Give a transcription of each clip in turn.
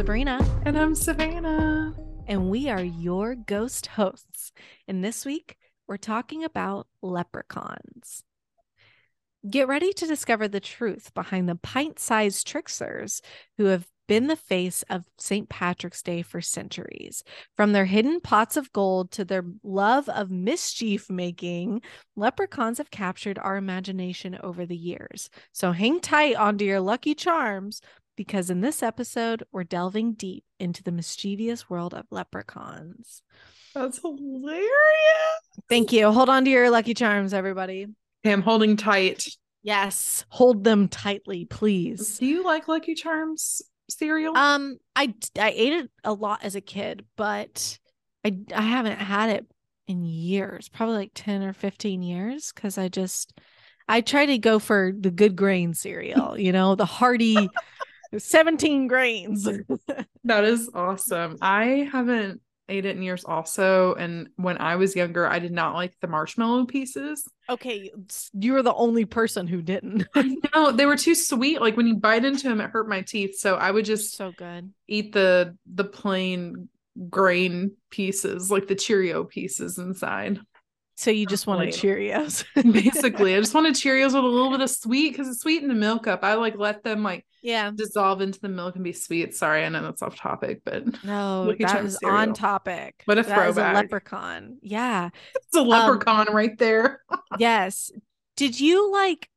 Sabrina. And I'm Savannah. And we are your ghost hosts. And this week, we're talking about leprechauns. Get ready to discover the truth behind the pint sized tricksters who have been the face of St. Patrick's Day for centuries. From their hidden pots of gold to their love of mischief making, leprechauns have captured our imagination over the years. So hang tight onto your lucky charms because in this episode, we're delving deep into the mischievous world of leprechauns. That's hilarious. Thank you. Hold on to your lucky charms, everybody. I'm holding tight. Yes, hold them tightly, please. Do you like Lucky Charms cereal? Um, I I ate it a lot as a kid, but I I haven't had it in years, probably like 10 or 15 years cuz I just I try to go for the good grain cereal, you know, the hearty 17 grains. that is awesome. I haven't ate it in years also and when I was younger I did not like the marshmallow pieces. Okay, you were the only person who didn't. no, they were too sweet. Like when you bite into them it hurt my teeth, so I would just so good. eat the the plain grain pieces, like the Cheerio pieces inside. So you just wanted Cheerios. Basically, I just wanted Cheerios with a little bit of sweet because it's sweet in the milk up. I like let them like yeah dissolve into the milk and be sweet. Sorry, I know that's off topic, but no, that is cereal. on topic. What a that throwback! a leprechaun. Yeah, it's a leprechaun um, right there. yes. Did you like?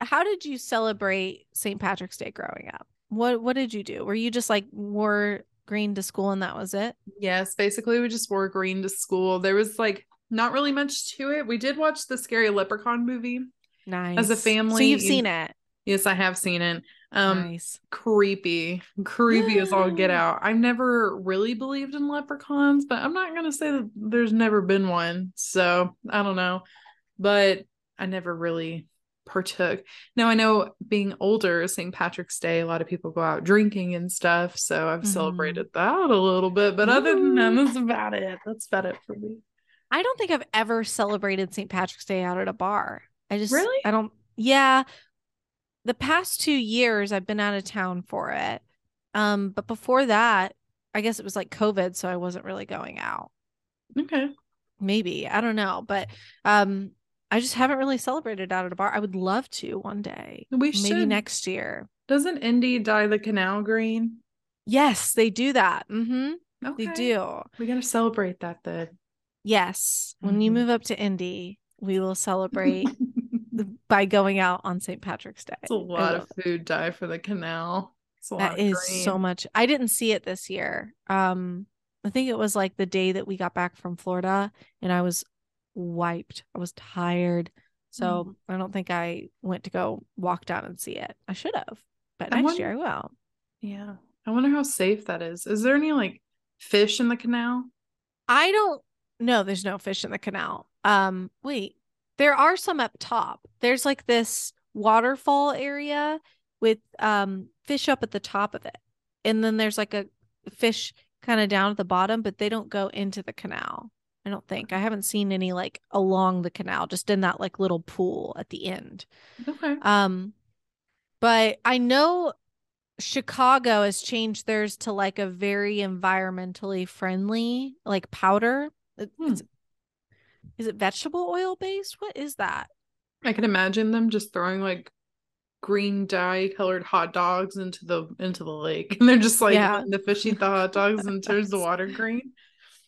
How did you celebrate St. Patrick's Day growing up? What What did you do? Were you just like wore green to school and that was it? Yes, basically we just wore green to school. There was like not really much to it. We did watch the scary leprechaun movie. Nice. As a family. So you've seen it. Yes, I have seen it. Um nice. creepy. Creepy as all get out. I've never really believed in leprechauns, but I'm not gonna say that there's never been one. So I don't know. But I never really partook. Now I know being older, St. Patrick's Day, a lot of people go out drinking and stuff. So I've mm-hmm. celebrated that a little bit. But other than that, that's about it. That's about it for me. I don't think I've ever celebrated St. Patrick's Day out at a bar. I just really I don't yeah. The past two years I've been out of town for it. Um, but before that, I guess it was like COVID, so I wasn't really going out. Okay. Maybe. I don't know. But um I just haven't really celebrated out at a bar. I would love to one day. We maybe should. next year. Doesn't Indy dye the canal green? Yes, they do that. Mm-hmm. Okay. They do. We gotta celebrate that then. Yes. When mm-hmm. you move up to Indy, we will celebrate by going out on St. Patrick's Day. It's a lot of food dye for the canal. That is so much. I didn't see it this year. Um, I think it was like the day that we got back from Florida and I was wiped. I was tired. So mm. I don't think I went to go walk down and see it. I should have, but next wonder, year I will. Yeah. I wonder how safe that is. Is there any like fish in the canal? I don't no, there's no fish in the canal. Um, wait, there are some up top. There's like this waterfall area with um fish up at the top of it. And then there's like a fish kind of down at the bottom, but they don't go into the canal. I don't think. I haven't seen any like along the canal, just in that like little pool at the end. Okay. Um but I know Chicago has changed theirs to like a very environmentally friendly like powder Hmm. Is, is it vegetable oil based? What is that? I can imagine them just throwing like green dye colored hot dogs into the into the lake and they're just like yeah. the eat the hot dogs and turns the water green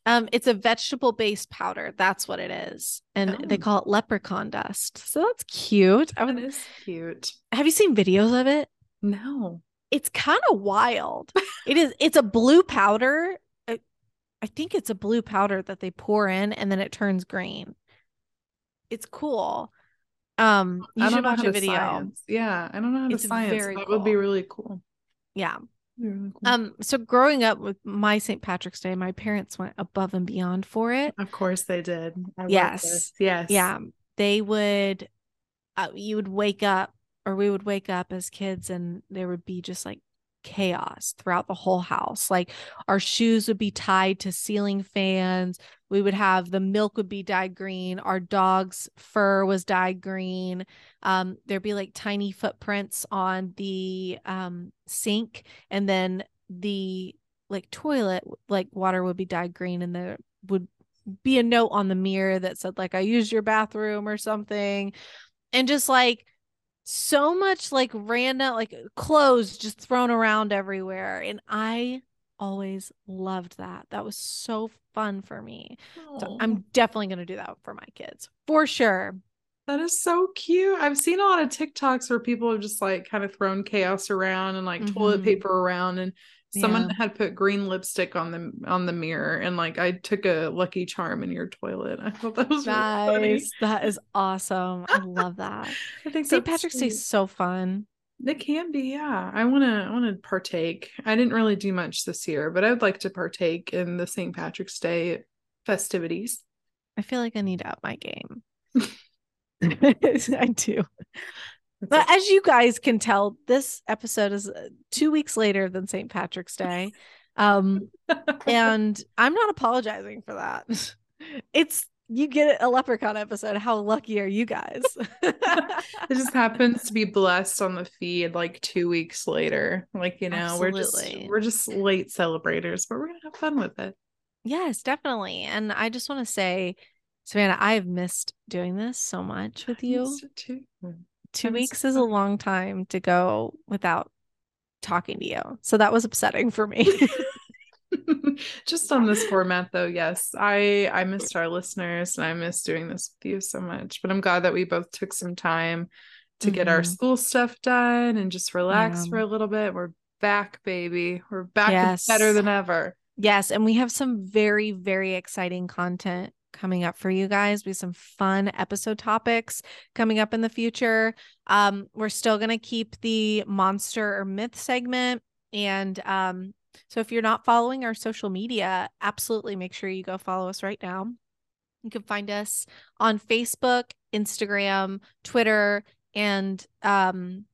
um it's a vegetable based powder that's what it is and oh. they call it leprechaun dust so that's cute that is cute have you seen videos of it no it's kind of wild it is it's a blue powder I think it's a blue powder that they pour in and then it turns green. It's cool. Um, you I should watch a video. Science. Yeah, I don't know how to it's science. That cool. would be really cool. Yeah. Really cool. Um, so growing up with my St. Patrick's Day, my parents went above and beyond for it. Of course they did. I yes. Yes. Yeah. They would uh, you would wake up or we would wake up as kids and there would be just like chaos throughout the whole house. Like our shoes would be tied to ceiling fans. We would have the milk would be dyed green. Our dog's fur was dyed green. Um, there'd be like tiny footprints on the um, sink, and then the like toilet like water would be dyed green and there would be a note on the mirror that said like I used your bathroom or something and just like so much like random like clothes just thrown around everywhere and I always loved that. That was so fun for me. So I'm definitely going to do that for my kids. For sure. That is so cute. I've seen a lot of TikToks where people have just like kind of thrown chaos around and like mm-hmm. toilet paper around and someone yeah. had put green lipstick on the on the mirror and like I took a lucky charm in your toilet. I thought that was nice. Really that is awesome. I love that. I think St. Patrick's Day is so fun. It can be, yeah. I wanna I wanna partake. I didn't really do much this year, but I would like to partake in the St. Patrick's Day festivities. I feel like I need to up my game. I do. But as you guys can tell, this episode is uh, two weeks later than St. Patrick's Day. Um, and I'm not apologizing for that. It's you get a leprechaun episode. How lucky are you guys? it just happens to be blessed on the feed like two weeks later. Like, you know, Absolutely. we're just we're just late celebrators, but we're gonna have fun with it. Yes, definitely. And I just want to say, Savannah, I've missed doing this so much with you. Two weeks is a long time to go without talking to you. So that was upsetting for me. just on this format though yes i i missed our listeners and i miss doing this with you so much but i'm glad that we both took some time to mm-hmm. get our mm-hmm. school stuff done and just relax yeah. for a little bit we're back baby we're back yes. better than ever yes and we have some very very exciting content coming up for you guys. We have some fun episode topics coming up in the future. Um, we're still gonna keep the monster or myth segment, and um, so if you're not following our social media, absolutely make sure you go follow us right now. You can find us on Facebook, Instagram, Twitter, and um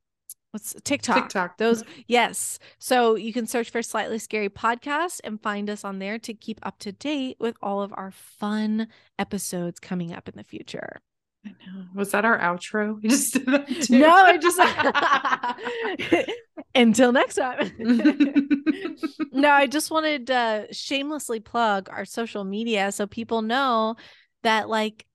what's TikTok. TikTok. Those yes. So you can search for Slightly Scary Podcast and find us on there to keep up to date with all of our fun episodes coming up in the future. I know. Was that our outro? We just did that too. No, I just until next time. no, I just wanted to shamelessly plug our social media so people know that like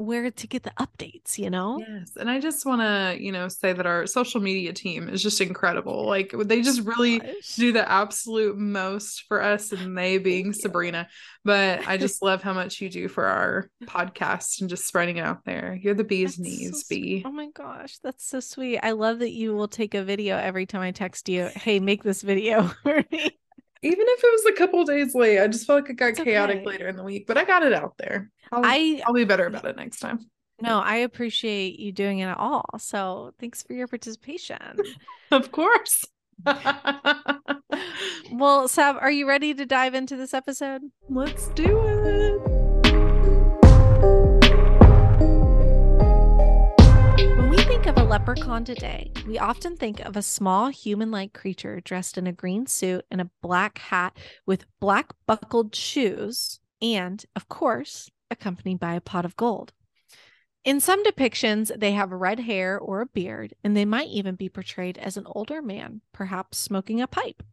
where to get the updates, you know? Yes. And I just want to, you know, say that our social media team is just incredible. Like they just really Gosh. do the absolute most for us and they being Sabrina. But I just love how much you do for our podcast and just spreading it out there. You're the bee's that's knees, so bee. Oh my gosh, that's so sweet. I love that you will take a video every time I text you, "Hey, make this video for me." Even if it was a couple days late, I just felt like it got it's chaotic okay. later in the week, but I got it out there. I'll, I, I'll be better about it next time. No, I appreciate you doing it at all. So thanks for your participation. of course. well, Sab, are you ready to dive into this episode? Let's do it. Leprechaun today, we often think of a small human like creature dressed in a green suit and a black hat with black buckled shoes, and, of course, accompanied by a pot of gold. In some depictions, they have red hair or a beard, and they might even be portrayed as an older man, perhaps smoking a pipe.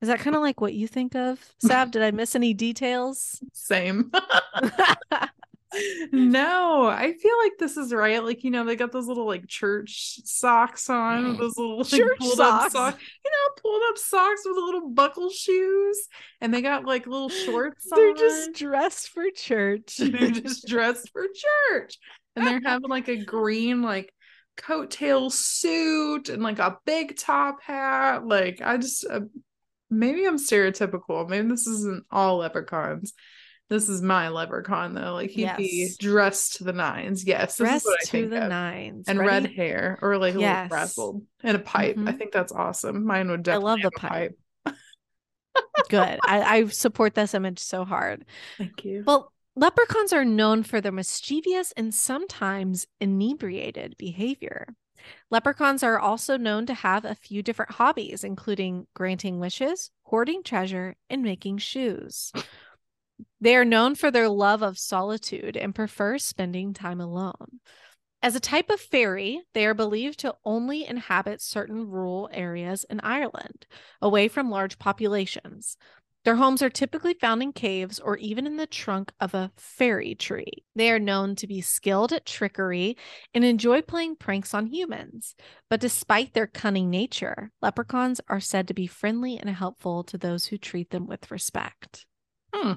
Is that kind of like what you think of, Sav? Did I miss any details? Same. no, I feel like this is right. Like, you know, they got those little like church socks on, those little like, church pulled socks. up socks, you know, pulled up socks with little buckle shoes, and they got like little shorts. On. They're on. just dressed for church. they're just dressed for church, and they're having like a green like coattail suit and like a big top hat. Like, I just uh, maybe I'm stereotypical. Maybe this isn't all leprechauns this is my leprechaun though. Like he'd yes. be dressed to the nines. Yes, dressed to the of. nines, and Ready? red hair or like a yes. little frazzled and a pipe. Mm-hmm. I think that's awesome. Mine would definitely. I love the pipe. pipe. Good. I, I support this image so hard. Thank you. Well, leprechauns are known for their mischievous and sometimes inebriated behavior. Leprechauns are also known to have a few different hobbies, including granting wishes, hoarding treasure, and making shoes. They are known for their love of solitude and prefer spending time alone. As a type of fairy, they are believed to only inhabit certain rural areas in Ireland, away from large populations. Their homes are typically found in caves or even in the trunk of a fairy tree. They are known to be skilled at trickery and enjoy playing pranks on humans. But despite their cunning nature, leprechauns are said to be friendly and helpful to those who treat them with respect. Hmm.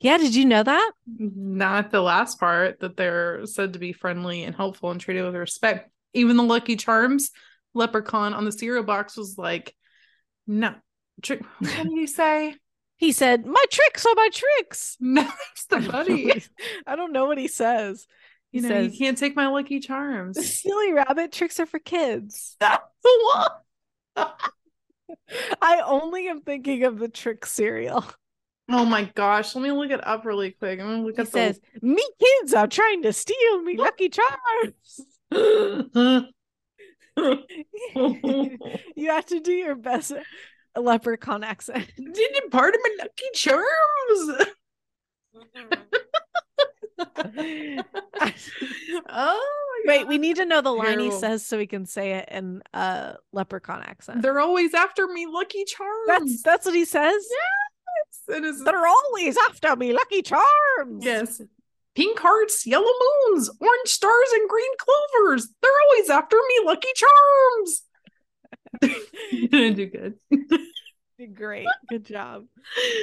Yeah, did you know that? Not the last part that they're said to be friendly and helpful and treated with respect. Even the Lucky Charms leprechaun on the cereal box was like, no. Trick. What did you say? He said, My tricks are my tricks. No, that's the buddy. I don't know what he says. He You know, says, you can't take my Lucky Charms. Silly rabbit tricks are for kids. That's the one. I only am thinking of the trick cereal. Oh my gosh, let me look it up really quick. I'm gonna look He at says, Me kids are trying to steal me lucky charms. you have to do your best leprechaun accent. Did you part of my Lucky Charms? oh Wait, we need to know the line he says so we can say it in a leprechaun accent. They're always after me, Lucky Charms. That's that's what he says. It is. They're always after me, Lucky Charms. Yes. Pink hearts, yellow moons, orange stars, and green clovers. They're always after me, Lucky Charms. you didn't do good. Great. Good job.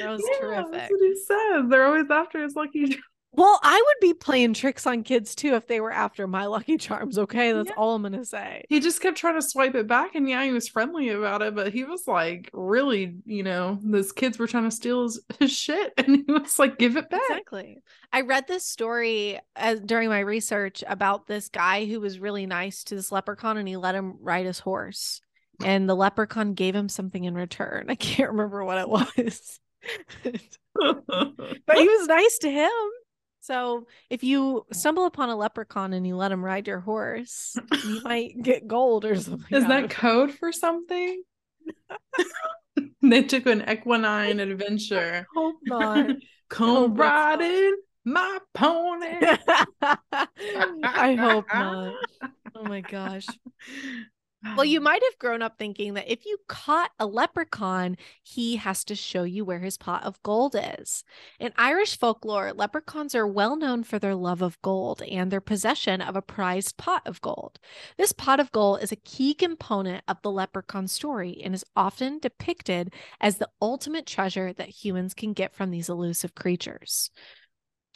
That was Yeah, terrific. That's what he said. They're always after his Lucky Charms. Well, I would be playing tricks on kids too if they were after my Lucky Charms. Okay, that's Yeah. all I'm gonna say. He just kept trying to swipe it back, and yeah, he was friendly about it, but he was like, really, you know, those kids were trying to steal his, his shit, and he was like, give it back. Exactly. I read this story as, during my research about this guy who was really nice to this leprechaun and he let him ride his horse. And the leprechaun gave him something in return. I can't remember what it was. but he was nice to him. So if you stumble upon a leprechaun and you let him ride your horse, you might get gold or something. Is that code for something? they took an equine adventure. Hope not. Come riding my pony. I hope not. Oh my gosh. Well, you might have grown up thinking that if you caught a leprechaun, he has to show you where his pot of gold is. In Irish folklore, leprechauns are well known for their love of gold and their possession of a prized pot of gold. This pot of gold is a key component of the leprechaun story and is often depicted as the ultimate treasure that humans can get from these elusive creatures.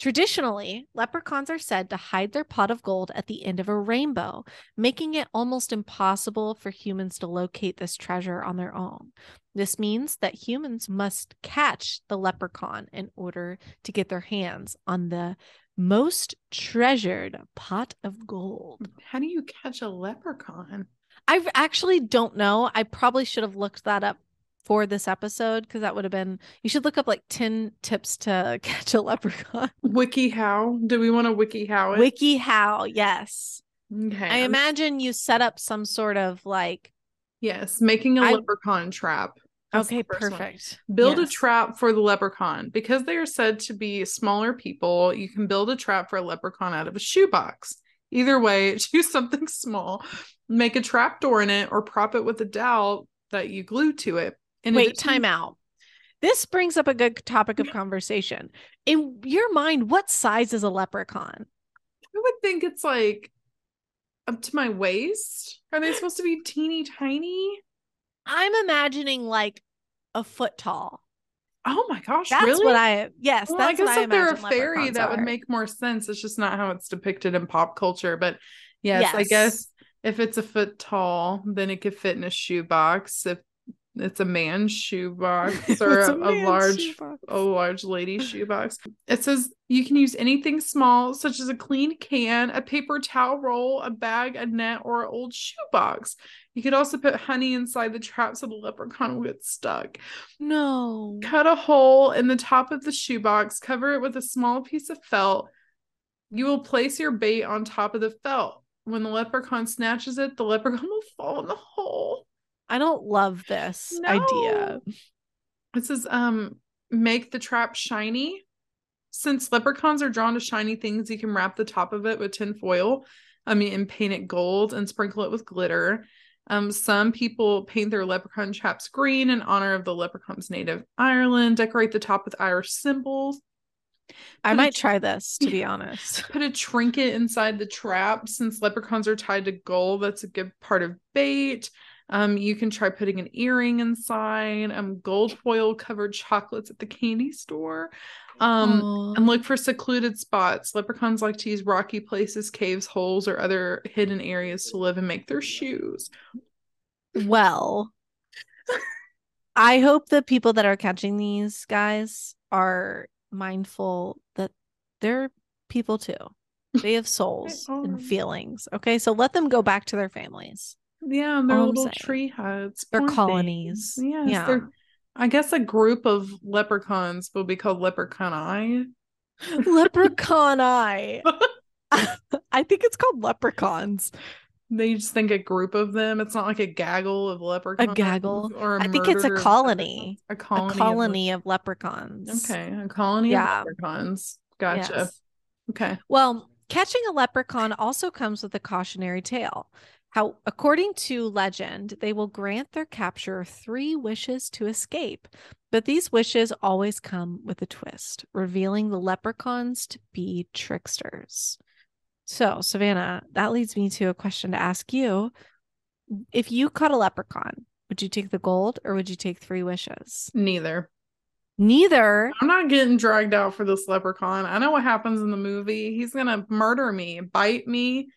Traditionally, leprechauns are said to hide their pot of gold at the end of a rainbow, making it almost impossible for humans to locate this treasure on their own. This means that humans must catch the leprechaun in order to get their hands on the most treasured pot of gold. Mm, how do you catch a leprechaun? I actually don't know. I probably should have looked that up for this episode because that would have been you should look up like 10 tips to catch a leprechaun. Wiki how? Do we want to wiki how it? Wiki how, yes. okay. I imagine you set up some sort of like Yes, making a I- leprechaun trap. That's okay, first one. perfect. Build a trap for the leprechaun. Because they are said to be smaller people, you can build a trap for a leprechaun out of a shoebox. Either way, choose something small, make a trap door in it, or prop it with a dowel that you glue to it. In Wait, addition- time mm. out. This brings up a good topic of conversation. In your mind, what size is a leprechaun? I would think it's like up to my waist. Are they supposed to be teeny tiny? I'm imagining like a foot tall. Oh my gosh, That's really? what I yes, well, that's I guess what I if they're a fairy, that would make more sense. It's just not how it's depicted in pop culture. But yes, I guess if it's a foot tall, then it could fit in a shoebox. If it's a man's shoebox or a, a large shoebox. a large lady shoebox. It says you can use anything small, such as a clean can, a paper towel roll, a bag, a net, or an old shoebox. You could also put honey inside the trap so the leprechaun will get stuck. No. Cut a hole in the top of the shoebox, cover it with a small piece of felt. You will place your bait on top of the felt. When the leprechaun snatches it, the leprechaun will fall in the hole. I don't love this idea. This is um make the trap shiny. since leprechauns are drawn to shiny things, you can wrap the top of it with tin foil. I mean, and paint it gold and sprinkle it with glitter. Um, some people paint their leprechaun traps green in honor of the leprechaun's native Ireland, decorate the top with Irish symbols. I Put might tr- try this to be honest. Put a trinket inside the trap since leprechauns are tied to gold. That's a good part of bait. Um, you can try putting an earring inside, um, gold foil covered chocolates at the candy store. Um, Aw. and look for secluded spots. Leprechauns like to use rocky places, caves, holes, or other hidden areas to live and make their shoes. Well, I hope the people that are catching these guys are mindful that they're people too. They have souls and feelings. Okay. So let them go back to their families. Yeah, and their All little tree huts. Their colonies. things. Yes, Yeah. they're I guess a group of leprechauns will be called leprechauni. Leprechaun eye. I think it's called leprechauns. They just think a group of them. It's not like a gaggle of leprechauns. A gaggle? Or a I think it's a murder of colony. A colony. of colony of leprechauns. okay, a colony Yeah. of leprechauns. Gotcha. Yes. Okay. Well, catching a leprechaun also comes with a cautionary tale. How, according to legend, they will grant their capturer three wishes to escape, but these wishes always come with a twist, revealing the leprechauns to be tricksters. So, Savannah, that leads me to a question to ask you. If you caught a leprechaun, would you take the gold or would you take three wishes? Neither. Neither. I'm not getting dragged out for this leprechaun. I know what happens in the movie. He's gonna murder me, bite me,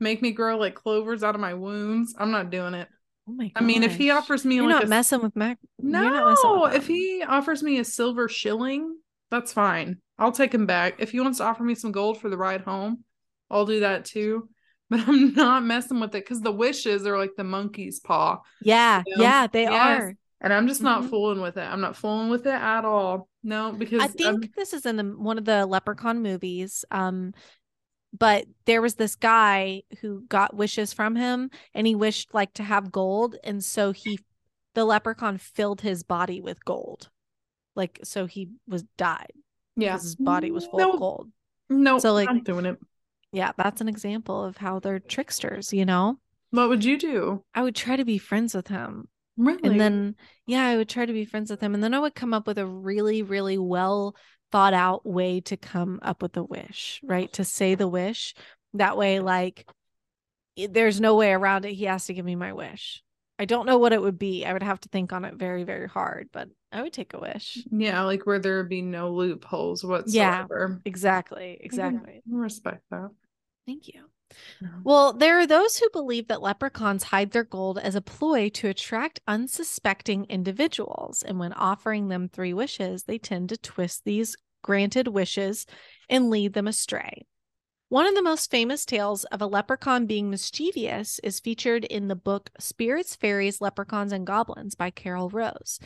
make me grow like clovers out of my wounds. I'm not doing it. Oh my I mean, if he offers me You're like not a messing with Mac. you're not messing no, with if he offers me a silver shilling, that's fine. I'll take him back. If he wants to offer me some gold for the ride home, I'll do that too. But I'm not messing with it because the wishes are like the monkey's paw, Yeah, You know? yeah, they Yes. are. and I'm just not Mhm. fooling with it. I'm not fooling with it at all. No, because I think this is in the one of the Leprechaun movies. Um, but there was this guy who got wishes from him, and he wished like to have gold, and so he, the leprechaun, filled his body with gold, like so he was died yeah, his body was full no, of gold. No, So, like- I'm doing it. Yeah, that's an example of how they're tricksters. You know, What would you do? I would try to be friends with him, Really? and then yeah i would try to be friends with him and then i would come up with a really really well thought out way to come up with the wish right? To say the wish. That way like there's no way around it. He has to give me my wish. I don't know what it would be. I would have to think on it very very hard but i would take a wish. Yeah, like where there would be no loopholes whatsoever. exactly exactly. I respect that. thank you. Yeah. Mm-hmm. Well, there are those who believe that leprechauns hide their gold as a ploy to attract unsuspecting individuals. And when offering them three wishes, they tend to twist these granted wishes and lead them astray. One of the most famous tales of a leprechaun being mischievous is featured in the book Spirits, Fairies, Leprechauns, and Goblins by Carol Rose.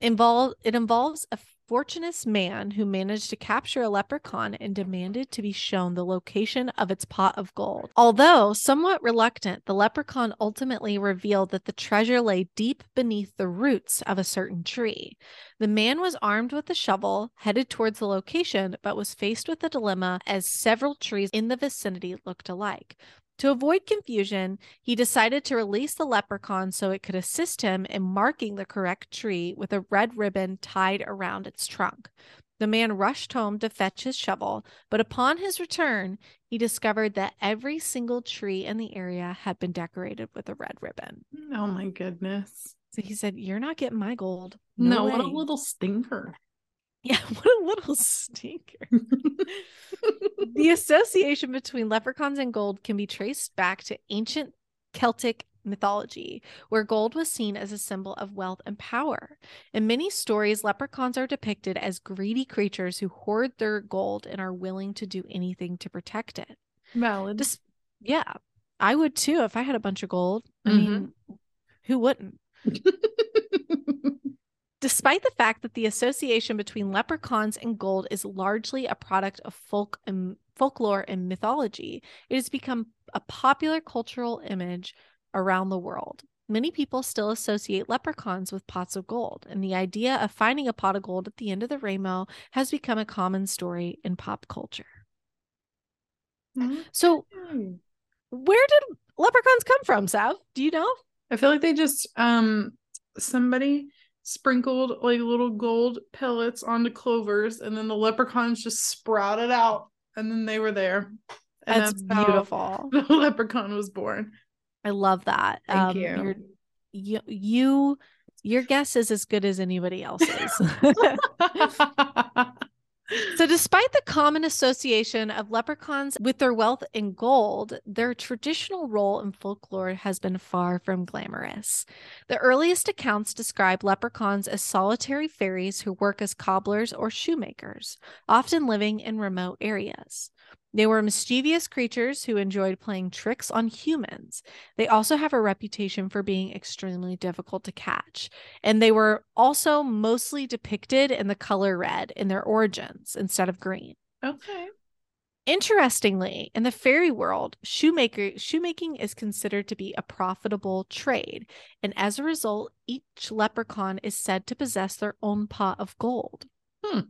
Involve, it involves a fortunate man who managed to capture a leprechaun and demanded to be shown the location of its pot of gold. Although somewhat reluctant, the leprechaun ultimately revealed that the treasure lay deep beneath the roots of a certain tree. The man was armed with a shovel, headed towards the location, but was faced with a dilemma as several trees in the vicinity looked alike. To avoid confusion, he decided to release the leprechaun so it could assist him in marking the correct tree with a red ribbon tied around its trunk. The man rushed home to fetch his shovel, but upon his return, he discovered that every single tree in the area had been decorated with a red ribbon. Oh my goodness. So he said, You're not getting my gold. No, what a little stinker. Yeah, what a little stinker. the association between leprechauns and gold can be traced back to ancient Celtic mythology, where gold was seen as a symbol of wealth and power. In many stories, leprechauns are depicted as greedy creatures who hoard their gold and are willing to do anything to protect it. Valid. Just, yeah, I would too if I had a bunch of gold. I Mhm. mean, who wouldn't? Despite the fact that the association between leprechauns and gold is largely a product of folk and folklore and mythology, it has become a popular cultural image around the world. many people still associate leprechauns with pots of gold, and the idea of finding a pot of gold at the end of the rainbow has become a common story in pop culture. So, where did leprechauns come from, Sav? Do you know? I feel like they just um somebody sprinkled like little gold pellets onto clovers and then the leprechauns just sprouted out and then they were there. And That's, how beautiful. The leprechaun was born. I love that. Thank um, you. You're, you, you, your guess is as good as anybody else's. So, despite the common association of leprechauns with their wealth in gold, their traditional role in folklore has been far from glamorous. The earliest accounts describe leprechauns as solitary fairies who work as cobblers or shoemakers, often living in remote areas. They were mischievous creatures who enjoyed playing tricks on humans. They also have a reputation for being extremely difficult to catch. And they were also mostly depicted in the color red in their origins instead of green. okay. Interestingly, in the fairy world, shoemaker shoemaking is considered to be a profitable trade, and as a result, each leprechaun is said to possess their own pot of gold. Hmm.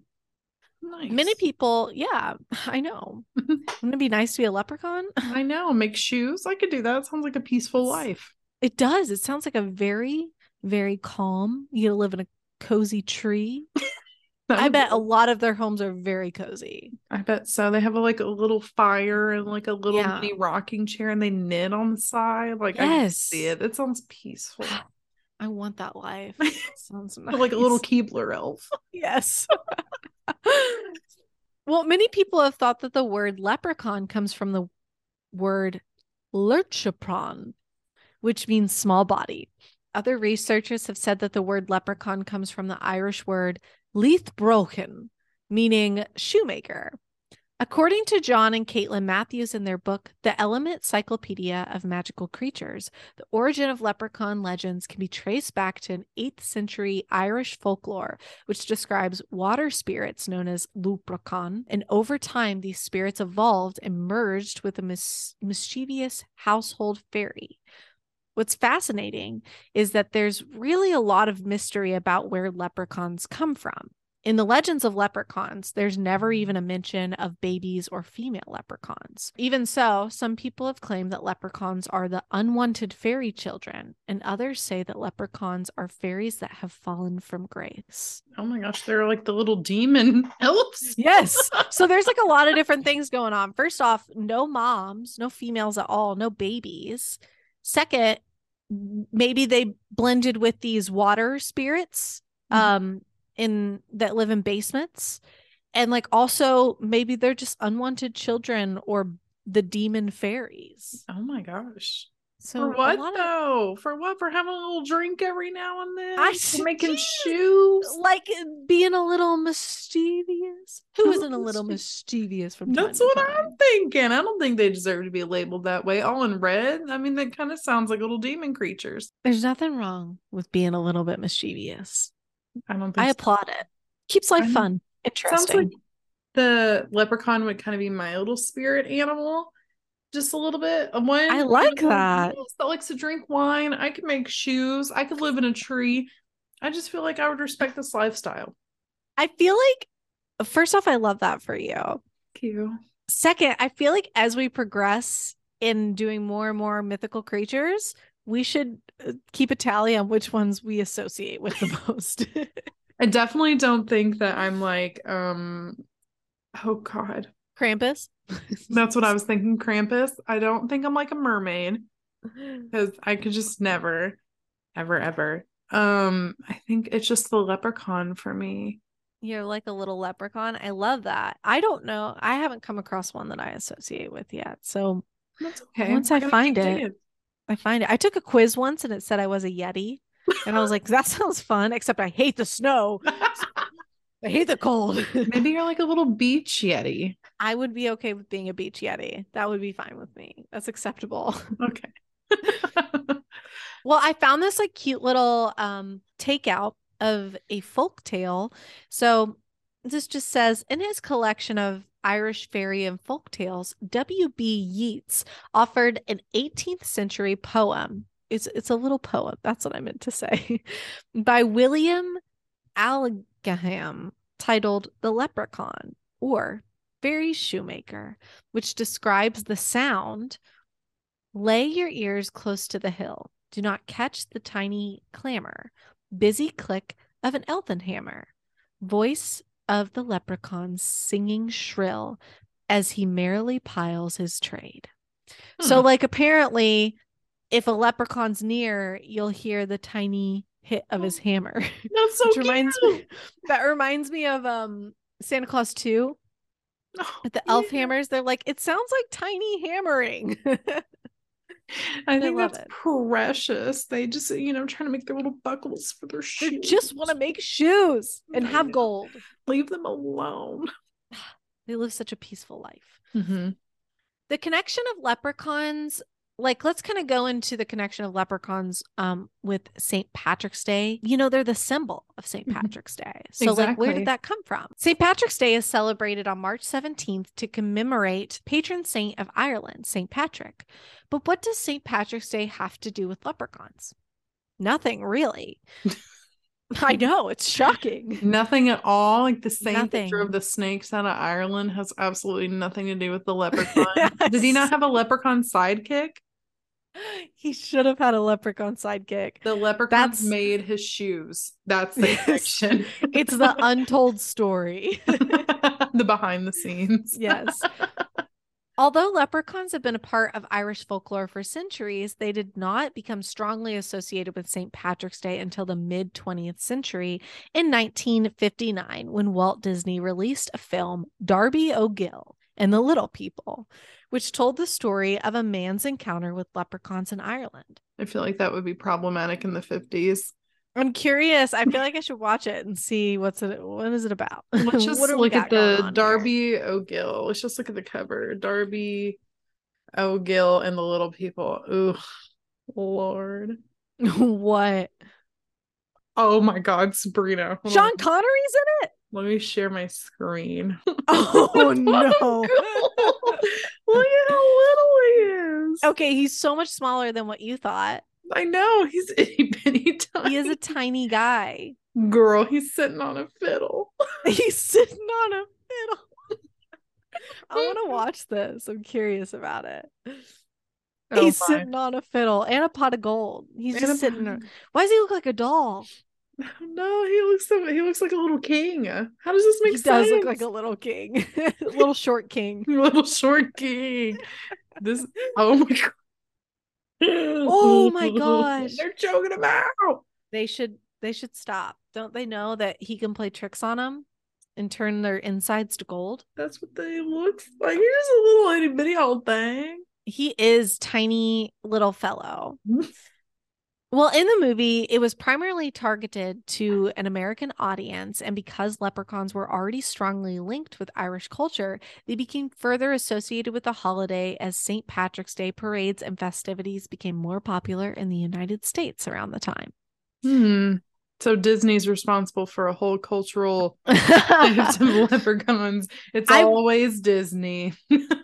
Nice. Many people, yeah, I know. Wouldn't it be nice to be a leprechaun? I know. Make shoes. I could do that. Sounds like a peaceful It's- life. It does. It sounds like a very, very calm. You live in a cozy tree. I be- bet a lot of their homes are very cozy. I bet so. They have a, like a little fire and like a little Yeah. mini rocking chair and they knit on the side. Like I see it. It sounds peaceful. I want that life. Sounds nice. like a little Keebler elf. yes. Well, many people have thought that the word leprechaun comes from the word luchorpán, which means small body. Other researchers have said that the word leprechaun comes from the Irish word leithbrochen, meaning shoemaker. According to John and Caitlin Matthews in their book, The Element Encyclopedia of Magical Creatures, the origin of leprechaun legends can be traced back to an 8th century Irish folklore, which describes water spirits known as lupracan. And over time, these spirits evolved and merged with a mis- mischievous household fairy. What's fascinating is that there's really a lot of mystery about where leprechauns come from. In the legends of leprechauns, there's never even a mention of babies or female leprechauns. Even so, some people have claimed that leprechauns are the unwanted fairy children, and others say that leprechauns are fairies that have fallen from grace. Oh my gosh, they're like the little demon elves. Yes. So there's like a lot of different things going on. First off, no moms, no females at all, no babies. Second, maybe they blended with these water spirits Mhm. um in that live in basements. And like also maybe they're just unwanted children or the demon fairies. Oh my gosh. So For what lot of- though? For what? For having a little drink every now and then? I For making Jeez. shoes? like being a little mischievous. Who isn't a little mischievous from That's what time? I'm thinking. I don't think they deserve to be labeled that way. All in red. I mean, that kind of sounds like little demon creatures. There's nothing wrong with being a little bit mischievous. I don't think I so. applaud it. Keeps life I know. fun, Sounds interesting. like the leprechaun would kind of be my little spirit animal. Just a little bit. One. I like that. that likes to drink wine. I could make shoes. I could live in a tree. I just feel like I would respect this lifestyle. I feel like, first off, I love that for you. Thank you. Second, I feel like as we progress in doing more and more mythical creatures, we should uh, keep a tally on which ones we associate with the most. I definitely don't think that I'm like, um, oh God. Krampus. That's what I was thinking. Krampus. I don't think I'm like a mermaid because I could just never, ever, ever. Um, I think it's just the leprechaun for me. You're like a little leprechaun. I love that. I don't know. I haven't come across one that I associate with yet. So That's okay. Once I find it. I find it. I took a quiz once and it said I was a Yeti. And I was like, that sounds fun, except I hate the snow. I hate the cold. Maybe you're like a little beach yeti. I would be okay with being a beach Yeti. That would be fine with me. That's acceptable. Okay. Well, I found this like cute little um takeout of a folk tale. So this just says in his collection of Irish fairy and folk tales, W.B. Yeats offered an 18th century poem it's it's a little poem. That's what I meant to say. By William Allingham titled The Leprechaun or Fairy Shoemaker, which describes the sound. Lay your ears close to the hill. Do not catch the tiny clamor, busy click of an elfin hammer, voice of the leprechaun singing shrill as he merrily piles his trade. Hmm. So, like, apparently, if a leprechaun's near, you'll hear the tiny hit of his hammer. That's so Which reminds me that reminds me of um Santa Claus 2. Oh, the elf yeah. hammers, they're like, it sounds like tiny hammering. I think that's it. precious. They just, you know, trying to make their little buckles for their shoes. They just want to make shoes and have gold. Leave them alone. They live such a peaceful life. Mm-hmm. The connection of leprechauns like let's kind of go into the connection of leprechauns um with St. Patrick's Day. You know, they're the symbol of St. Mm-hmm. Patrick's Day. So exactly. like where did that come from? St. Patrick's Day is celebrated on March 17th to commemorate patron saint of Ireland, St. Patrick. But what does St. Patrick's Day have to do with leprechauns? Nothing really. I know it's shocking. Nothing at all. Like the same nothing. picture of the snakes out of Ireland has absolutely nothing to do with the leprechaun. Did he not have a leprechaun sidekick? He should have had a leprechaun sidekick. The leprechaun That's... made his shoes. That's the connection. it's the untold story. the behind the scenes. Yes. Although leprechauns have been a part of Irish folklore for centuries, they did not become strongly associated with St. Patrick's Day until the mid 20th century in 1959 when Walt Disney released a film, Darby O'Gill and the Little People, which told the story of a man's encounter with leprechauns in Ireland. I feel like that would be problematic in the 50s. I'm curious. I feel like I should watch it and see what's it. What is it about? Let's just look at the Darby here? O'Gill. Let's just look at the cover. Darby O'Gill and the Little People. Ooh, Lord. what? Oh my God, Sabrina. Sean. Connery's in it. Let me share my screen. Oh no! Look at how little he is. Okay, he's so much smaller than what you thought. I know he's itty bitty tiny. He is a tiny guy. Girl, he's sitting on a fiddle. he's sitting on a fiddle. I want to watch this. I'm curious about it. Oh, he's my. sitting on a fiddle and a pot of gold. He's and just sitting there. Why does he look like a doll? No, he looks so, he looks like a little king. How does this make he sense? He does look like a little king, little short king, little short king. This oh my god oh my gosh. They're choking him out. They should they should stop. Don't they know that he can play tricks on them and turn their insides to gold? That's what they look like. He's just a little itty bitty old thing. He is tiny little fellow. Well, in the movie, it was primarily targeted to an American audience, and because leprechauns were already strongly linked with Irish culture, they became further associated with the holiday as St. Patrick's Day parades and festivities became more popular in the United States around the time. Hmm. So Disney's responsible for a whole cultural shift of leprechauns. It's I, always Disney.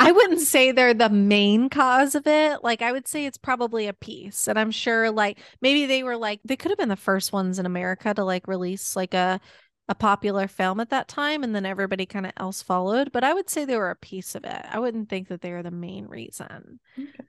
I wouldn't say they're the main cause of it. Like I would say it's probably a piece. And I'm sure like maybe they were like they could have been the first ones in America to like release like a a popular film at that time and then everybody kind of else followed, but I would say they were a piece of it. I wouldn't think that they were the main reason. Okay.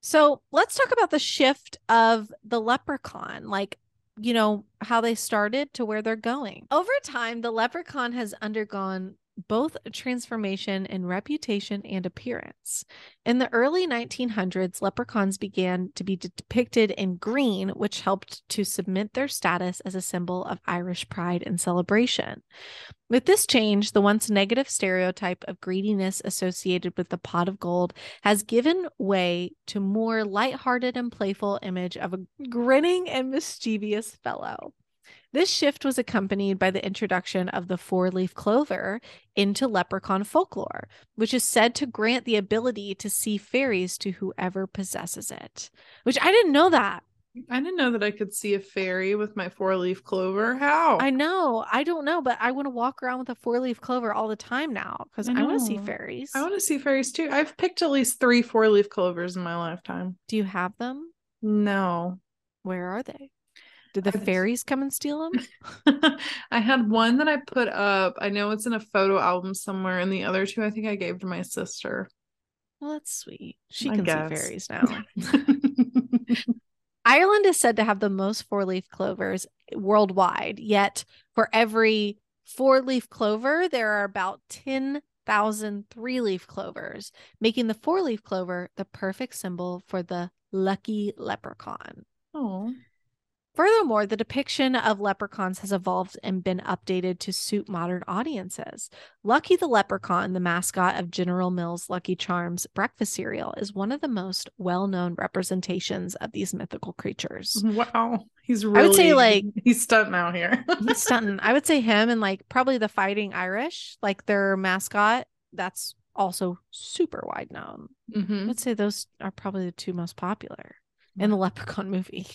So let's talk about the shift of the leprechaun. Like you know, how they started to where they're going. Over time, the leprechaun has undergone both transformation in reputation and appearance. In the early 1900s, leprechauns began to be depicted in green, which helped to cement their status as a symbol of Irish pride and celebration. With this change, the once negative stereotype of greediness associated with the pot of gold has given way to more light-hearted and playful image of a grinning and mischievous fellow. This shift was accompanied by the introduction of the four leaf clover into leprechaun folklore, which is said to grant the ability to see fairies to whoever possesses it. Which I didn't know that. I didn't know that I could see a fairy with my four leaf clover. How? I know. I don't know, but I want to walk around with a four leaf clover all the time now because I, I want to see fairies. I want to see fairies too. I've picked at least three four leaf clovers in my lifetime. Do you have them? No. Where are they? Did the fairies come and steal them? I had one that I put up. I know it's in a photo album somewhere, and the other two I think I gave to my sister. Well, that's sweet. She I can guess. see fairies now. Ireland is said to have the most four leaf clovers worldwide, yet for every four leaf clover, there are about 10,000 three leaf clovers, making the four leaf clover the perfect symbol for the lucky leprechaun. oh, Furthermore, the depiction of leprechauns has evolved and been updated to suit modern audiences. Lucky the Leprechaun, the mascot of General Mills Lucky Charms breakfast cereal, is one of the most well known representations of these mythical creatures. wow. He's really, I would say, like- he's stunting out here. He's stunning. I would say him and like probably the Fighting Irish, like their mascot, that's also super wide known. I Mhm. would say those are probably the two most popular in the Leprechaun movie.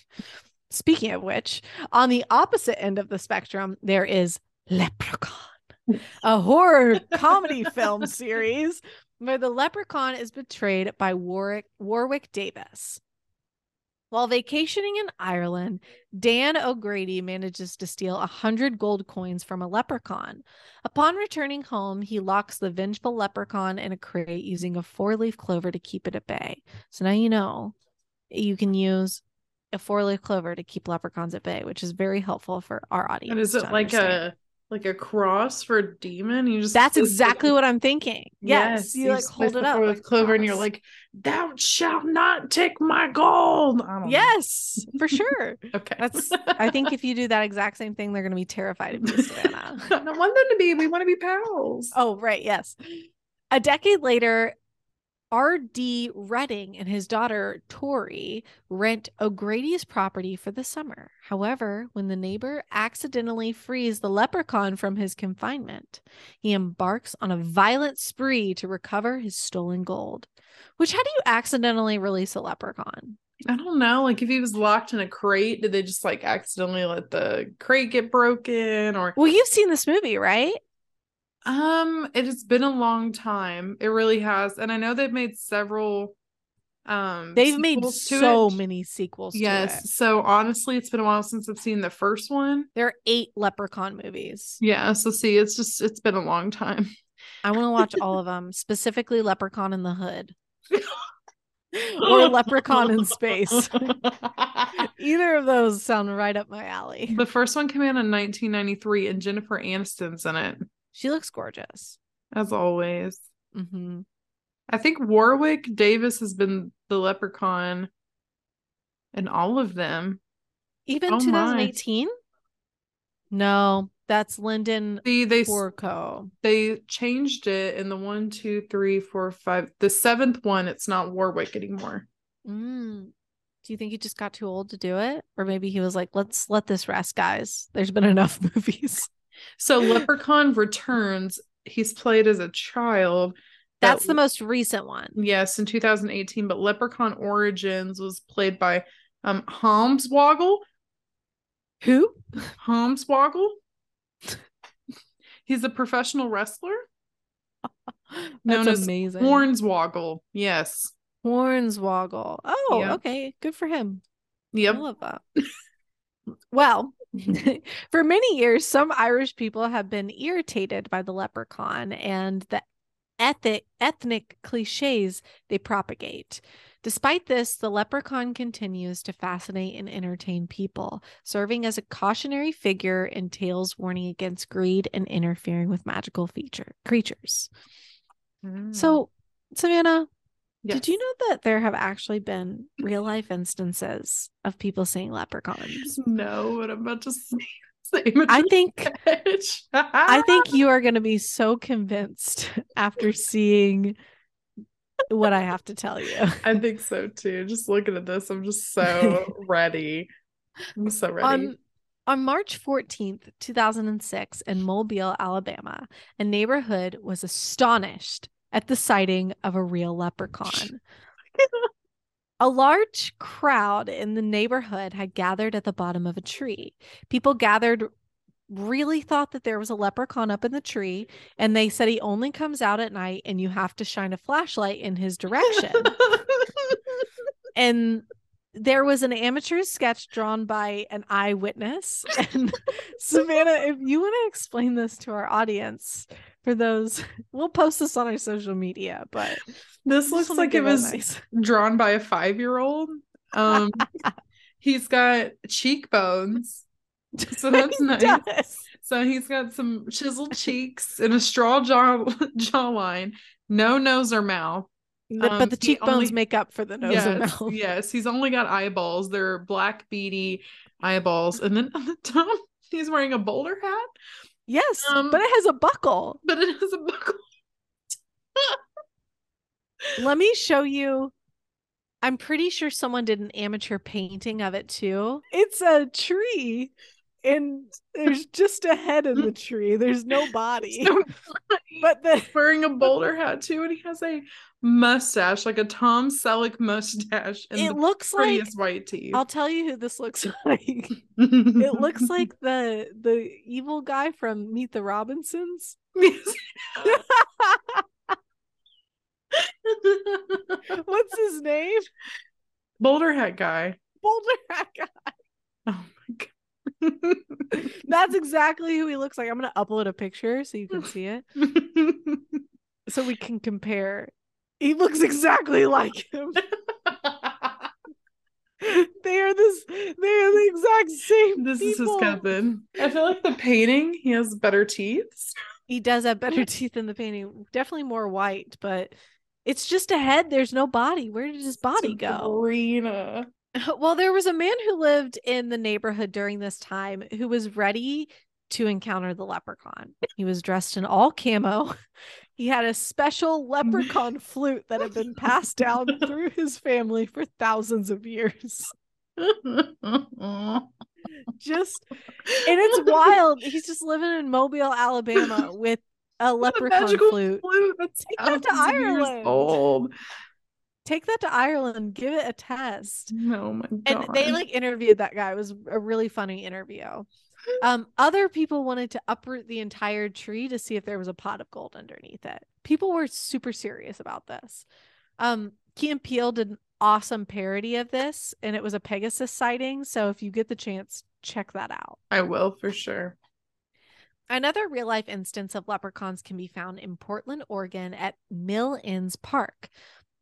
Speaking of which, on the opposite end of the spectrum, there is Leprechaun, a horror comedy film series where the leprechaun is betrayed by Warwick, Warwick Davis. While vacationing in Ireland, Dan O'Grady manages to steal a hundred gold coins from a leprechaun. Upon returning home, he locks the vengeful leprechaun in a crate using a four leaf clover to keep it at bay. So now you know you can use a four leaf clover to keep leprechauns at bay, which is very helpful for our audience. And is it like understand. a like a cross for a demon? You just That's exactly what I'm thinking. Yes, you, like hold it up four-leaf like clover, and you're like, "Thou shalt not take my gold." Yes, for sure. Okay. That's. I think if you do that exact same thing, they're going to be terrified of you, Savannah. I don't want them to be. We want to be pals. Oh, right. Yes. A decade later, R.D. Redding and his daughter Tori rent O'Grady's property for the summer. However, when the neighbor accidentally frees the leprechaun from his confinement, he embarks on a violent spree to recover his stolen gold. Which, how do you accidentally release a leprechaun? I don't know. Like if he was locked in a crate, did they just like accidentally let the crate get broken or Well, you've seen this movie, right? Um it has been a long time. It really has. And I know they've made several um They've made so it. many sequels to Yes. So honestly, it's been a while since I've seen the first one. There are eight leprechaun movies. Yeah, so see, it's just it's been a long time. I want to watch all of them, specifically Leprechaun in the Hood or Leprechaun in Space. Either of those sound right up my alley. the first one came out in 1993 and Jennifer Aniston's in it, She looks gorgeous. as always. hmm I think Warwick Davis has been the leprechaun in all of them. Even Oh 2018? No, that's Linden See, they Porco. they changed it in the one, two, three, four, five. The seventh one, it's not Warwick anymore. Mm. Do you think he just got too old to do it? Or maybe he was like, let's let this rest, guys. There's been enough movies. So Leprechaun Returns, he's played as a child. That- That's the most recent one. yes in 2018, but Leprechaun Origins was played by um Hornswoggle. Who? Hornswoggle. He's a professional wrestler known That's as amazing. Hornswoggle. Yes. Hornswoggle. Oh, okay. Good for him. Yep. I love that. well, for many years, some Irish people have been irritated by the leprechaun and the ethnic ethnic cliches they propagate. Despite this, the leprechaun continues to fascinate and entertain people, serving as a cautionary figure in tales warning against greed and interfering with magical feature creatures. Hmm. So, Savannah, did you know that there have actually been real life instances of people seeing leprechauns? No, but I'm about to say. say I think I think you are going to be so convinced after seeing what I have to tell you. I think so too. Just looking at this, I'm just so ready. I'm so ready. On on March 14th, 2006 in Mobile, Alabama, a neighborhood was astonished at the sighting of a real leprechaun. A large crowd in the neighborhood had gathered at the bottom of a tree. People gathered really thought that there was a leprechaun up in the tree and they said he only comes out at night and you have to shine a flashlight in his direction. and there was an amateur sketch drawn by an eyewitness. And Savannah, if you want to explain this to our audience, for those, we'll post this on our social media, but this looks like it was nice. drawn by a five year old. Um, he's got cheekbones. So that's nice. Does. So he's got some chiseled cheeks and a straw jaw jawline, no nose or mouth. The, um, but the cheekbones only, make up for the nose yes, and mouth. Yes, he's only got eyeballs. They're black beady eyeballs, and then on the top, he's wearing a bowler hat. Yes, um, but it has a buckle. But it has a buckle. Let me show you. I'm pretty sure someone did an amateur painting of it too. It's a tree and there's just a head in the tree. There's no body. Body. But the wearing a boulder hat too, and he has a mustache, like a Tom Selleck mustache. And it looks like white teeth. I'll tell you who this looks like. it looks like the the evil guy from Meet the Robinsons. What's his name? Bowler hat guy. Bowler hat guy. Oh. That's exactly who he looks like. I'm gonna upload a picture so you can see it. so we can compare. He looks exactly like him. they are this they are the exact same. This people. is his cousin. I feel like the painting, he has better teeth. He does have better teeth in the painting. Definitely more white, but it's just a head. There's no body. Where did his body go? Sabrina. Well, there was a man who lived in the neighborhood during this time who was ready to encounter the leprechaun. He was dressed in all camo. He had a special leprechaun flute that had been passed down through his family for thousands of years. just and it's wild. He's just living in Mobile, Alabama with a leprechaun flute. flute. Take that to Ireland. Old take that to Ireland, give it a test. Oh my god. And they like interviewed that guy. It was a really funny interview. Um, other people wanted to uproot the entire tree to see if there was a pot of gold underneath it. People were super serious about this. Um, Key and Peele did an awesome parody of this, and it was a Pegasus sighting. So if you get the chance, check that out. I will for sure. Another real life instance of leprechauns can be found in Portland, Oregon at Mill Ends Park.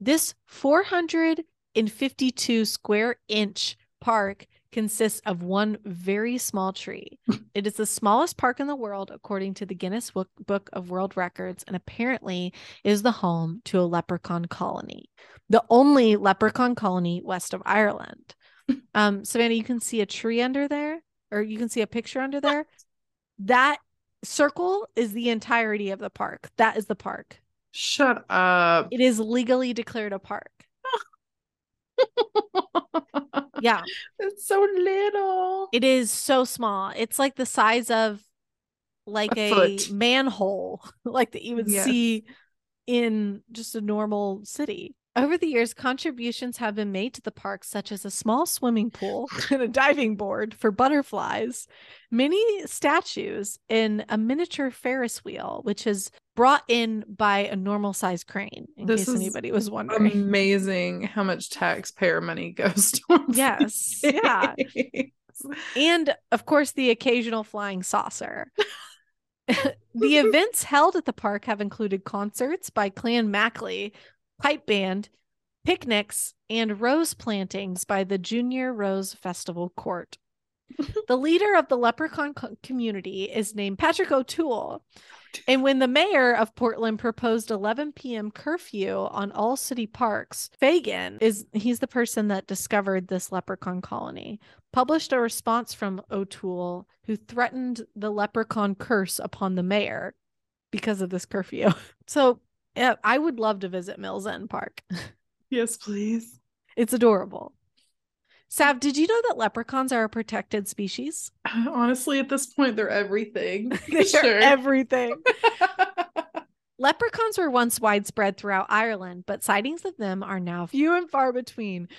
This 452 square inch park consists of one very small tree. it is the smallest park in the world, according to the Guinness Book of World Records, and apparently is the home to a leprechaun colony, the only leprechaun colony west of Ireland. Um, Savannah, you can see a tree under there, or you can see a picture under there. That circle is the entirety of the park. That is the park. Shut up. It is legally declared a park. yeah. It's so little. It is so small. It's like the size of like a, a manhole, like that you would yes. see in just a normal city. Over the years, contributions have been made to the park, such as a small swimming pool and a diving board for butterflies, many statues, and a miniature Ferris wheel, which is brought in by a normal size crane, in this case anybody was wondering. Amazing how much taxpayer money goes towards. Yes. Yeah. and of course, the occasional flying saucer. the events held at the park have included concerts by Clan Macleay, pipe band, picnics, and rose plantings by the Junior Rose Festival Court. the leader of the leprechaun co- community is named Patrick O'Toole. And when the mayor of Portland proposed 11 p.m. curfew on all city parks, Fagan is he's the person that discovered this leprechaun colony, published a response from O'Toole who threatened the leprechaun curse upon the mayor because of this curfew. So yeah, I would love to visit Mills End Park. Yes, please. It's adorable. Sav, did you know that leprechauns are a protected species? Honestly, at this point, they're everything. they're sure. everything. Leprechauns were once widespread throughout Ireland, but sightings of them are now few and far between.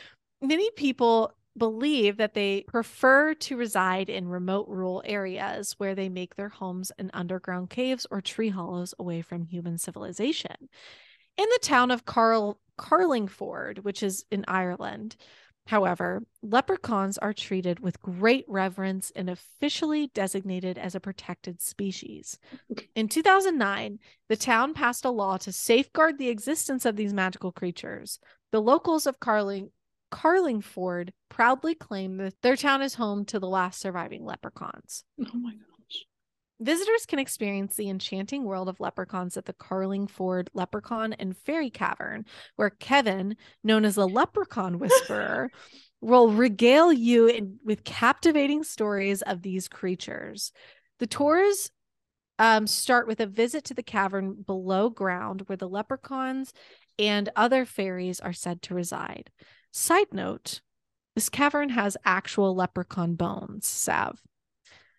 Many people believe that they prefer to reside in remote rural areas where they make their homes in underground caves or tree hollows away from human civilization. In the town of Carl Carlingford, which is in Ireland, However, leprechauns are treated with great reverence and officially designated as a protected species. In 2009, the town passed a law to safeguard the existence of these magical creatures. The locals of Carling Carlingford proudly claim that their town is home to the last surviving leprechauns. Oh my gosh. Visitors can experience the enchanting world of leprechauns at the Carlingford Leprechaun and Fairy Cavern, where Kevin, known as the Leprechaun Whisperer, will regale you in, with captivating stories of these creatures. The tours um, start with a visit to the cavern below ground where the leprechauns and other fairies are said to reside. Side note this cavern has actual leprechaun bones, Sav.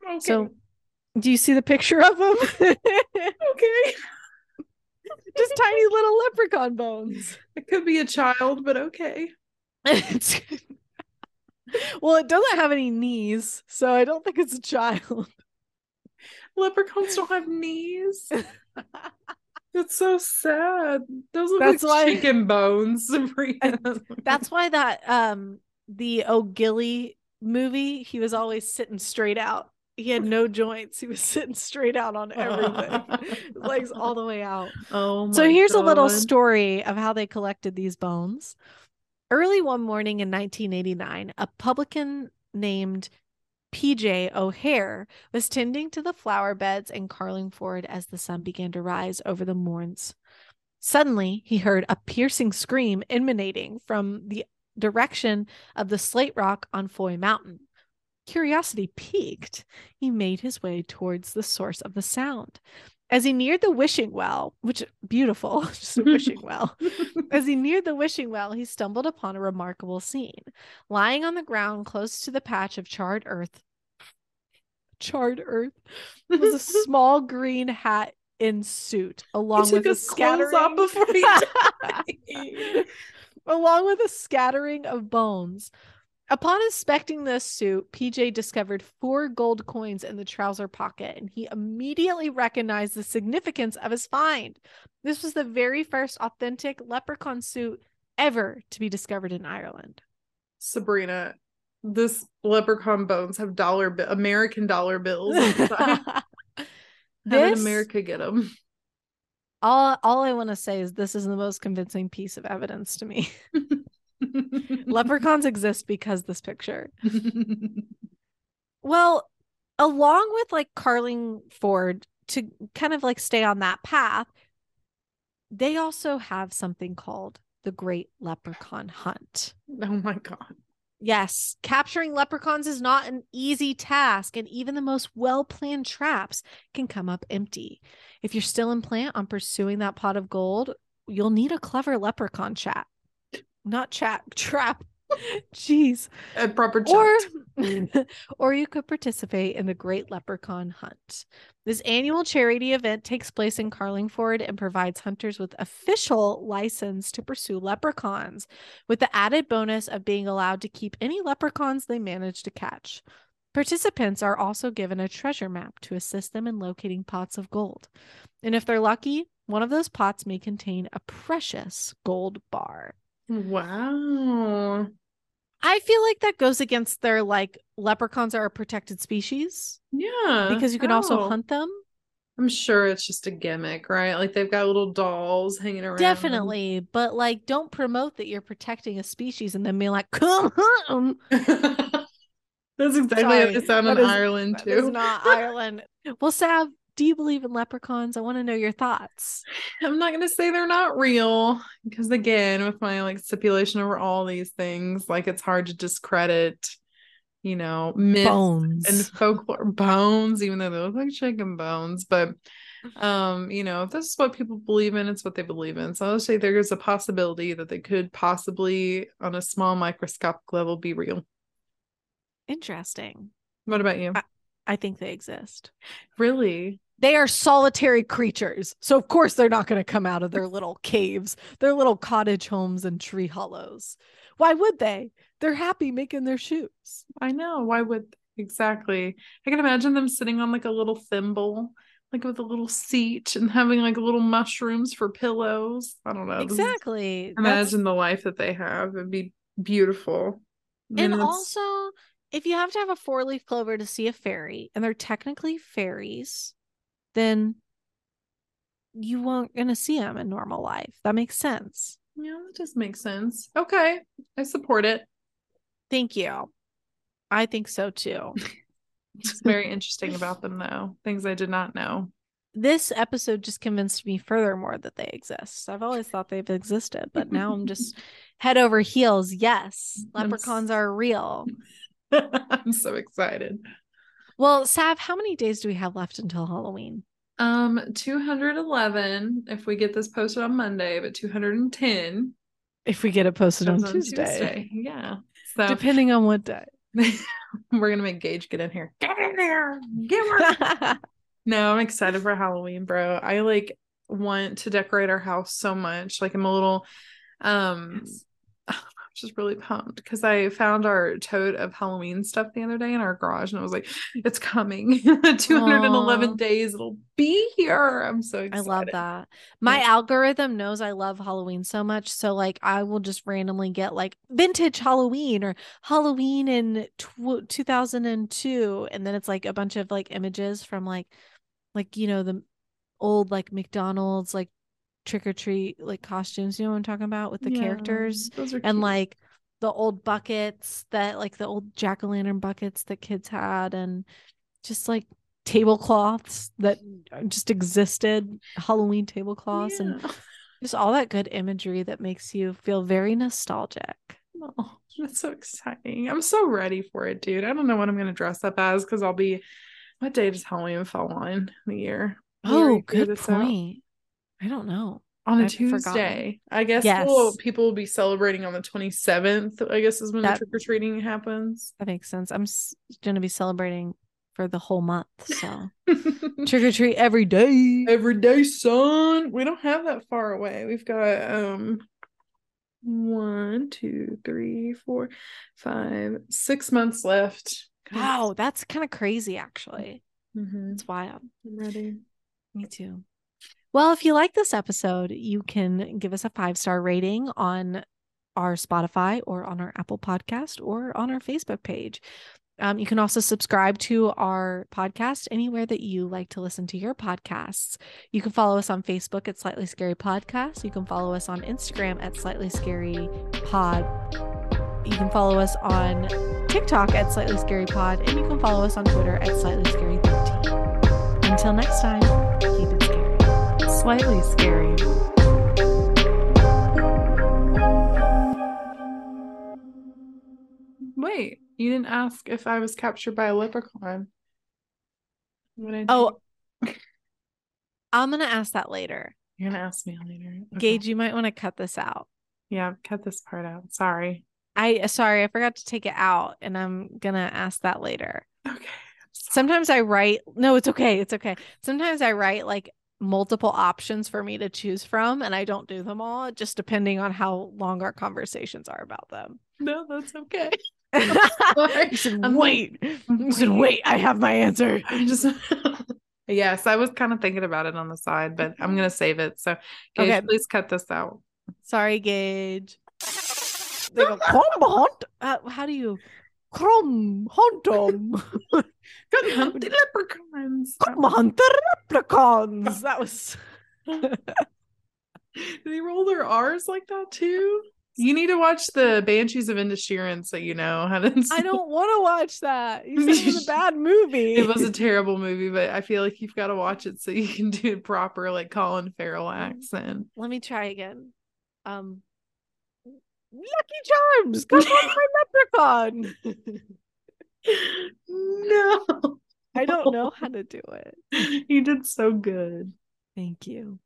Okay. So, do you see the picture of them? okay. Just tiny little leprechaun bones. It could be a child, but okay. Well, it doesn't have any knees, so I don't think it's a child. Leprechauns don't have knees. That's so sad. Those look That's like why- chicken bones. That's why that um the O'Gilly movie, he was always sitting straight out. He had no joints. He was sitting straight out on everything. Legs all the way out. Oh my So here's a little story of how they collected these bones. Early one morning in 1989, a publican named PJ O'Hare was tending to the flower beds in Carlingford as the sun began to rise over the moors. Suddenly, he heard a piercing scream emanating from the direction of the slate rock on Foy Mountain. Curiosity piqued, he made his way towards the source of the sound. As he neared the wishing well, which beautiful, just a wishing well. As he neared the wishing well, he stumbled upon a remarkable scene. Lying on the ground close to the patch of charred earth, charred earth, was a small green hat in suit, along with a scattering off before he along with a scattering of bones. Upon inspecting this suit, PJ discovered four gold coins in the trouser pocket, and he immediately recognized the significance of his find. This was the very first authentic leprechaun suit ever to be discovered in Ireland. Sabrina, this leprechaun bones have dollar bi- American dollar bills. How did America get them? all, all I want to say is this is the most convincing piece of evidence to me. Leprechauns exist because this picture. Well, along with like Carlingford, to kind of like stay on that path, they also have something called the Great Leprechaun Hunt. oh my god. Yes, capturing leprechauns is not an easy task, and even the most well planned traps can come up empty. If you're still in plant on pursuing that pot of gold, you'll need a clever leprechaun chat. Not chat, trap. Jeez A proper or or you could participate in the Great Leprechaun Hunt. This annual charity event takes place in Carlingford and provides hunters with official license to pursue leprechauns, with the added bonus of being allowed to keep any leprechauns they manage to catch. Participants are also given a treasure map to assist them in locating pots of gold. And if they're lucky, one of those pots may contain a precious gold bar. Wow. I feel like that goes against their like leprechauns are a protected species Yeah. because you can also oh. hunt them. I'm sure it's just a gimmick, right? Like they've got little dolls hanging around. Definitely, but like don't promote that you're protecting a species and then be like, come hunt 'em." That's exactly Sorry, how they sound in Ireland too. not Ireland. Well, Sav, do you believe in leprechauns? I want to know your thoughts. I'm not gonna say they're not real because again, with my like stipulation over all these things, like it's hard to discredit, you know, myths Bones. and folklore bones, even though they look like chicken bones. But um, you know, if this is what people believe in, it's what they believe in. So I'll say there is a possibility that they could possibly, on a small microscopic level, be real. Interesting. What about you? I think they exist. Really? They are solitary creatures. So, of course, they're not going to come out of their little caves, their little cottage homes and tree hollows. Why would they? They're happy making their shoes. I know. Why would exactly? I can imagine them sitting on like a little thimble, like with a little seat and having like little mushrooms for pillows. I don't know. Exactly. That's- Imagine the life that they have. It'd be beautiful. And it's- also, if you have to have a four leaf clover to see a fairy, and they're technically fairies, then you won't going to see them in normal life. That makes sense. yeah, that does make sense. Okay, I support it. Thank you. I think so too. It's very interesting about them, though. Things I did not know. this episode just convinced me furthermore that they exist. I've always thought they've existed, but now I'm just head over heels. Yes, leprechauns are real. I'm so excited. Well, Sav, how many days do we have left until Halloween? Um, 211 if we get this posted on Monday, but 210 If we get it posted on comes Tuesday, Yeah. So depending on what day. we're gonna make Gage get in here. Get in there. Get work. No, I'm excited for Halloween, bro. I like want to decorate our house so much. Like I'm a little um Yes. I'm just really pumped because I found our tote of Halloween stuff the other day in our garage and I was like, it's coming. 211 Aw. days it'll be here. I'm so excited. I love that. My Yeah. algorithm knows I love Halloween so much. So, like, I will just randomly get like vintage Halloween or Halloween in tw- 2002. And then it's like a bunch of like images from like, like, you know, the old like McDonald's, like trick or treat, like costumes. You know what I'm talking about with the Yeah, characters and like the old buckets that, like, the old jack o' lantern buckets that kids had and just like tablecloths that just existed halloween tablecloths and just all that good imagery that makes you feel very nostalgic Oh, that's so exciting. I'm so ready for it, dude. I don't know what I'm gonna dress up as because I'll be what day does Halloween fall on the year? Oh good point. out. I don't know On a I've forgotten. Tuesday. I guess Yes. we'll, people will be celebrating on the 27th, I guess is when That- the trick or treating happens. that makes sense i'm s- gonna be celebrating for the whole month so trick or treat every day Every day, son. We don't have that far away. We've got um one, two, three, four, five, six months left. wow that's kind of crazy actually Mhm. it's wild I'm ready. Me too. Well, if you like this episode, you can give us a five star rating on our Spotify or on our Apple podcast or on our Facebook page. Um, you can also subscribe to our podcast anywhere that you like to listen to your podcasts. You can follow us on Facebook at Slightly Scary Podcast. You can follow us on Instagram at Slightly Scary Pod. You can follow us on TikTok at Slightly Scary Pod, and you can follow us on Twitter at Slightly Scary 13. Until next time. Slightly scary. Wait, you didn't ask if I was captured by a leprechaun. What I Oh, I'm going to ask that later. you're gonna ask me later. Okay. Gage, you might want to cut this out. Yeah, cut this part out. Sorry. I sorry, I forgot to take it out and I'm going to ask that later. Okay. Sometimes I write No, it's okay. It's okay. Sometimes I write like multiple options for me to choose from and I don't do them all just depending on how long our conversations are about them. No, that's okay. you said I'm wait. You said wait, I have my answer. I just yes, I was kind of thinking about it on the side, but I'm gonna save it. So, Gage, Okay. please cut this out. Sorry, Gage. They go. Uh, how do you? Come hunt hunting leprechauns. Come hunt the replicons. That was. They roll their R's like that too? You need to watch the Banshees of Inisherin so you know how to. I don't want to watch that. You said it was a bad movie. It was a terrible movie, but I feel like you've got to watch it so you can do a proper like Colin Farrell accent. Let me try again. Um. Lucky Charms, come on, my leprechaun. No, I don't know how to do it. you did so good. Thank you.